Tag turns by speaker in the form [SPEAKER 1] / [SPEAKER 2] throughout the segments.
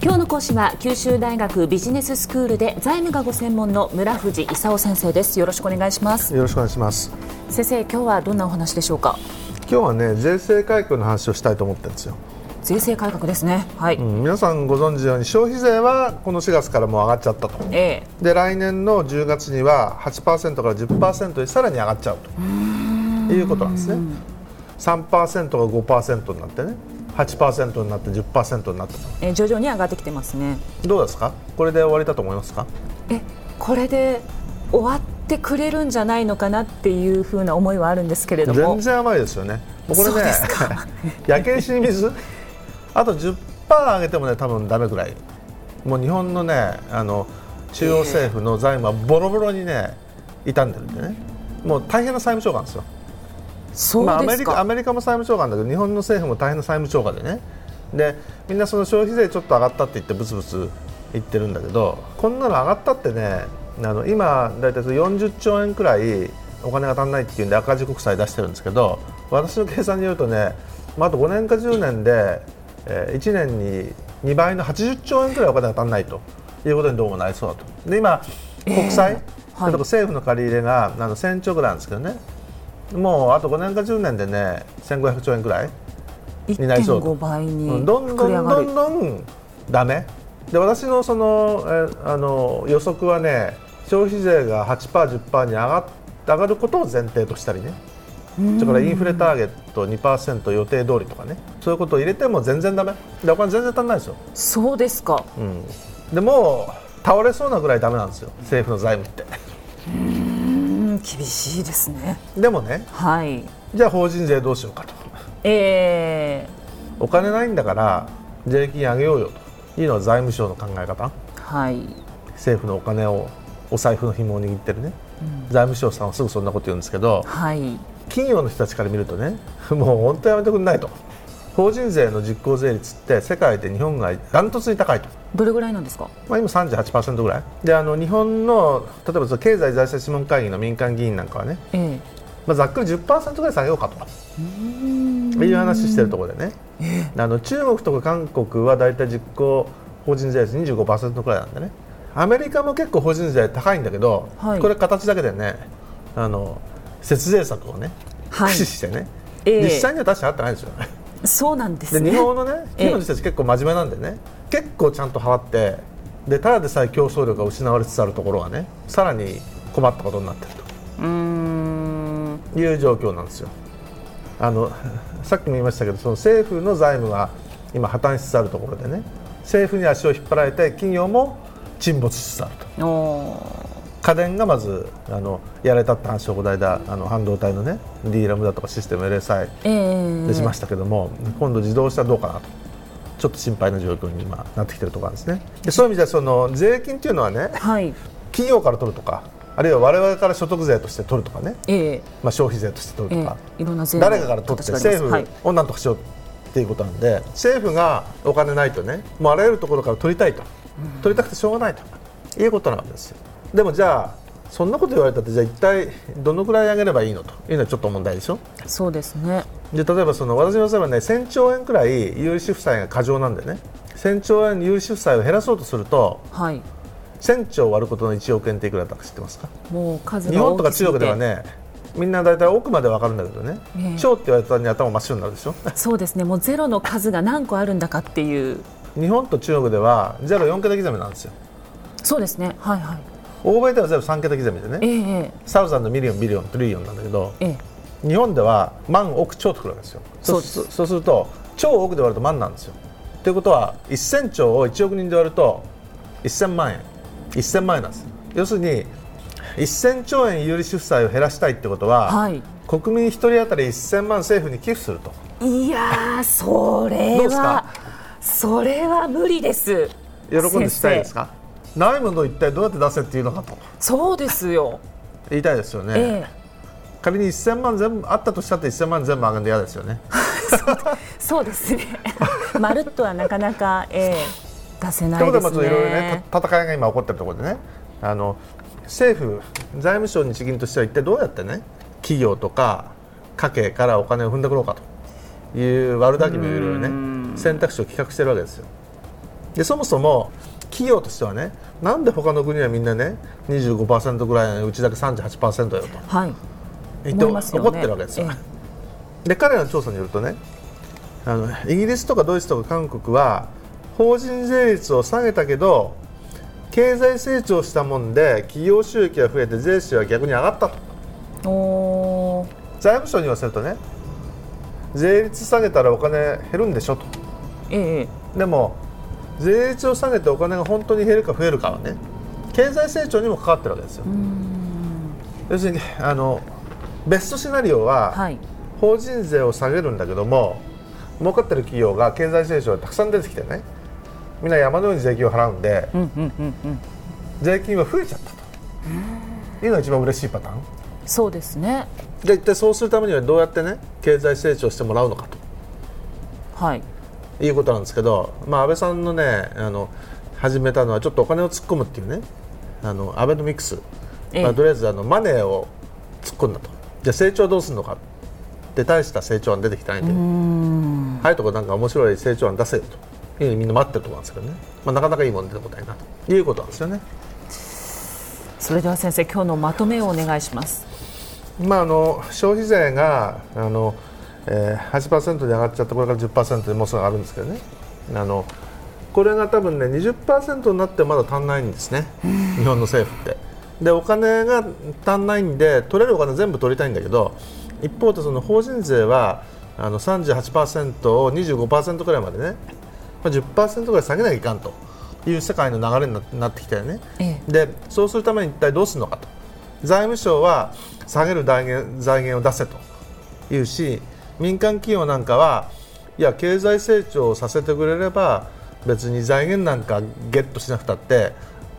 [SPEAKER 1] 今日の講師は九州大学ビジネススクールで財務がご専門の村藤勲先生です。よろしくお願いします。
[SPEAKER 2] よろしくお願いします。
[SPEAKER 1] 先生今日はどんなお話でしょうか？
[SPEAKER 2] 今日はね税制改革の話をしたいと思ってるんですよ。
[SPEAKER 1] 税制改革ですね。はい、う
[SPEAKER 2] ん、皆さんご存知のように消費税はこの4月からもう上がっちゃったと、ええ、で来年の10月には8%から10%にさらに上がっちゃうと。いうことなんですね。3%が5%になってね8%になって10%になった。と、
[SPEAKER 1] え徐々に上がってきてますね。
[SPEAKER 2] どうですか？これで終わりだと思いますか？
[SPEAKER 1] えこれで終わってくれるんじゃないのかなっていうふうな思いはあるんですけれども。
[SPEAKER 2] 全然甘いですよね。これね 焼け石に水？あと10%上げてもね多分だめぐらい。もう日本のねあの中央政府の財務はボロボロにね傷んでるんでね。もう大変な債務超過なんですよまあ、アメリカアメリカも債務超過だけど日本の政府も大変な債務超過でね。でみんなその消費税ちょっと上がったって言ってブツブツ言ってるんだけどこんなの上がったってねあの今、大体40兆円くらいお金が足らないっていうんで赤字国債出してるんですけど私の計算によるとね、まあ、あと5年か10年で、えー、1年に2倍の80兆円くらいお金が足らないということにどうもなりそうだと。で今国債、えーはい、政府の借り入れがあの1000兆ぐらいなんですけどねもうあと5年か10年でね1500兆円くらいになりそう。
[SPEAKER 1] と倍に
[SPEAKER 2] どんどんどんどんだめで私のそのえあの予測はね消費税が 8%10% に上が上がることを前提としたりね。それからインフレターゲット2%予定通りとかね。そういうことを入れても全然だめでお金全然足んないですよ。
[SPEAKER 1] そうですか、
[SPEAKER 2] うん、でも倒れそうなぐらいだめなんですよ。政府の財務って
[SPEAKER 1] 厳しいですね。
[SPEAKER 2] でもね、
[SPEAKER 1] はい、
[SPEAKER 2] じゃあ法人税どうしようかと、
[SPEAKER 1] え
[SPEAKER 2] ー、お金ないんだから税金上げようよと。いうのは財務省の考え方、
[SPEAKER 1] はい、
[SPEAKER 2] 政府のお金をお財布の紐を握ってるね、うん、財務省さんはすぐそんなこと言うんですけど、
[SPEAKER 1] はい、
[SPEAKER 2] 企業の人たちから見るとねもう本当やめてくれないと。法人税の実効税率って世界で日本がダントツに高いと。
[SPEAKER 1] どれぐらいなんですか、
[SPEAKER 2] まあ、今38%ぐらい。であの日本の例えば経済財政諮問会議の民間議員なんかはね、ええ。まあ、ざっくり10%ぐらい下げようかと。いう話してるところでね、ええ、あの中国とか韓国は大体実効法人税率25%くらいなんでね。アメリカも結構法人税高いんだけど、はい、これ形だけでねあの節税策をね駆使してね、はい、実際には確かあってないですよね。
[SPEAKER 1] そうなんです、
[SPEAKER 2] ね、日本のね企業の人たち結構真面目なんでね、結構ちゃんと払ってでただでさえ競争力が失われつつあるところがねさらに困ったことになっていると。いう状況なんですよ。あの さっきも言いましたけどその政府の財務が今破綻しつつあるところでね政府に足を引っ張られて企業も沈没しつつあると。家電がまずあのやられたって話をこの間あの半導体のね D ラムだとかシステム LSI でしましたけども、えー、今度自動車どうかなと。ちょっと心配な状況に今なってきてるところなんですね。でそういう意味ではその税金っていうのはね、
[SPEAKER 1] はい、
[SPEAKER 2] 企業から取るとかあるいは我々から所得税として取るとかね、
[SPEAKER 1] えー、
[SPEAKER 2] まあ、消費税として取るとか、
[SPEAKER 1] えー、いろんな税
[SPEAKER 2] 誰かから取って政府をなんとかしようっていうことなんで、はい、政府がお金ないとねもうあらゆるところから取りたいと、うん、取りたくてしょうがないと。いうことなんですよでもじゃあそんなこと言われたってじゃあ一体どのくらい上げればいいのと？いうのはちょっと問題でしょ？
[SPEAKER 1] そうですね。
[SPEAKER 2] で例えばその私の予算はね1000兆円くらい有利負債が過剰なんでね。1000兆円有利負債を減らそうとすると、
[SPEAKER 1] はい、
[SPEAKER 2] 1000兆割ることの1億円っていくらだか知ってますか？
[SPEAKER 1] もう数
[SPEAKER 2] 日本とか中国ではねみんな大体奥まで分かるんだけどね、えー、兆って言われたに頭真っ白になるでしょ？
[SPEAKER 1] そうですね。もうゼロの数が何個あるんだかっていう。
[SPEAKER 2] 日本と中国ではゼロ4桁刻みなんですよ。
[SPEAKER 1] そうですね。はいはい
[SPEAKER 2] 欧米では全部3桁刻みでね、
[SPEAKER 1] ええ、
[SPEAKER 2] thousand million billion trillion なんだけど、
[SPEAKER 1] え
[SPEAKER 2] え、日本では万億兆とくるわけですよ。そうそうす。ると兆億で割ると万なんですよ。ということは1000兆を1億人で割ると1000万円。1000万円なんです。要するに1000兆円有利子負債を減らしたいってことは、
[SPEAKER 1] はい、
[SPEAKER 2] 国民1人当たり1000万政府に寄付すると。
[SPEAKER 1] いやそれはそれは無理です。
[SPEAKER 2] 喜んでしたいですか？ないものを一体どうやって出せっていうのかと。
[SPEAKER 1] そうですよ。
[SPEAKER 2] 言いたいですよね、え仮に1000万全部あったとしたって1000万全部上げるの嫌ですよね。
[SPEAKER 1] そうですね。まるっとはなかなか、えー、出せないですね。と
[SPEAKER 2] いろいろね戦いが今起こってるところでね。あの政府財務省日銀としては一体どうやってね企業とか家計からお金を踏んでくろうかと。いう悪だきもいろいろね選択肢を企画してるわけですよ。でそもそも企業としてはねなんで他の国はみんなね25%ぐらいなのにうちだけ38%よと。
[SPEAKER 1] はい。
[SPEAKER 2] 言って
[SPEAKER 1] ね。
[SPEAKER 2] 怒ってるわけですよ。で彼らの調査によるとねあのイギリスとかドイツとか韓国は法人税率を下げたけど経済成長したもんで企業収益が増えて税収は逆に上がったと。財務省に言わせるとね税率下げたらお金減るんでしょと。
[SPEAKER 1] ええ。
[SPEAKER 2] でも税率を下げてお金が本当に減るか増えるかはね経済成長にも関わってるわけですよ。要するにあのベストシナリオは、
[SPEAKER 1] はい。
[SPEAKER 2] 法人税を下げるんだけども儲かってる企業が経済成長がたくさん出てきてねみんな山のように税金を払うんで、
[SPEAKER 1] うんうんうんうん。
[SPEAKER 2] 税金は増えちゃったと。いうのが一番嬉しいパターン。
[SPEAKER 1] そうですね。
[SPEAKER 2] で一体そうするためにはどうやってね経済成長してもらうのか
[SPEAKER 1] はい。
[SPEAKER 2] ということなんですけど、まあ、安倍さんのねあの始めたのはちょっとお金を突っ込むっていうねあのアベノミクス、
[SPEAKER 1] ええ。
[SPEAKER 2] まあ、とりあえずあのマネーを突っ込んだと。じゃあ成長どうするのか。って大した成長案出てきてないんで。早いとこなんか面白い成長案出せよというふうにみんな待ってるところなんですけどね、まあ、なかなかいいもの出てこないなと。いうことなんですよね。
[SPEAKER 1] それでは先生今日のまとめをお願いします。
[SPEAKER 2] まあ、あの消費税があの、えー、8%に上がっちゃってこれから10%にもうすぐ上がるんですけどね。あのこれが多分ね20%になってまだ足んないんですね。日本の政府って。でお金が足んないんで取れるお金全部取りたいんだけど一方でその法人税はあの38%を25%くらいまでね、まあ、10%ぐらい下げなきゃいかんと。いう世界の流れにななってきたよね。
[SPEAKER 1] え
[SPEAKER 2] でそうするために一体どうするのかと。財務省は下げる財源財源を出せというし民間企業なんかはいや経済成長をさせてくれれば別に財源なんかゲットしなくたって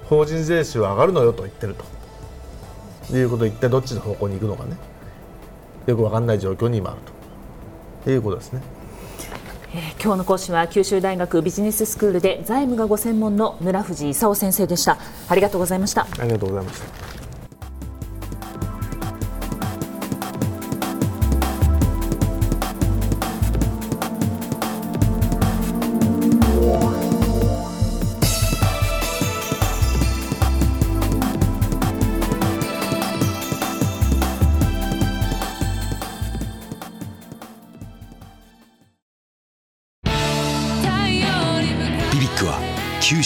[SPEAKER 2] 法人税収は上がるのよと言ってると。いうことを言ってどっちの方向に行くのかね。よく分かんない状況に今あると。いうことですね。
[SPEAKER 1] えー今日の講師は九州大学ビジネススクールで財務がご専門の村藤勲先生でした。ありがとうございました。
[SPEAKER 2] ありがとうございました。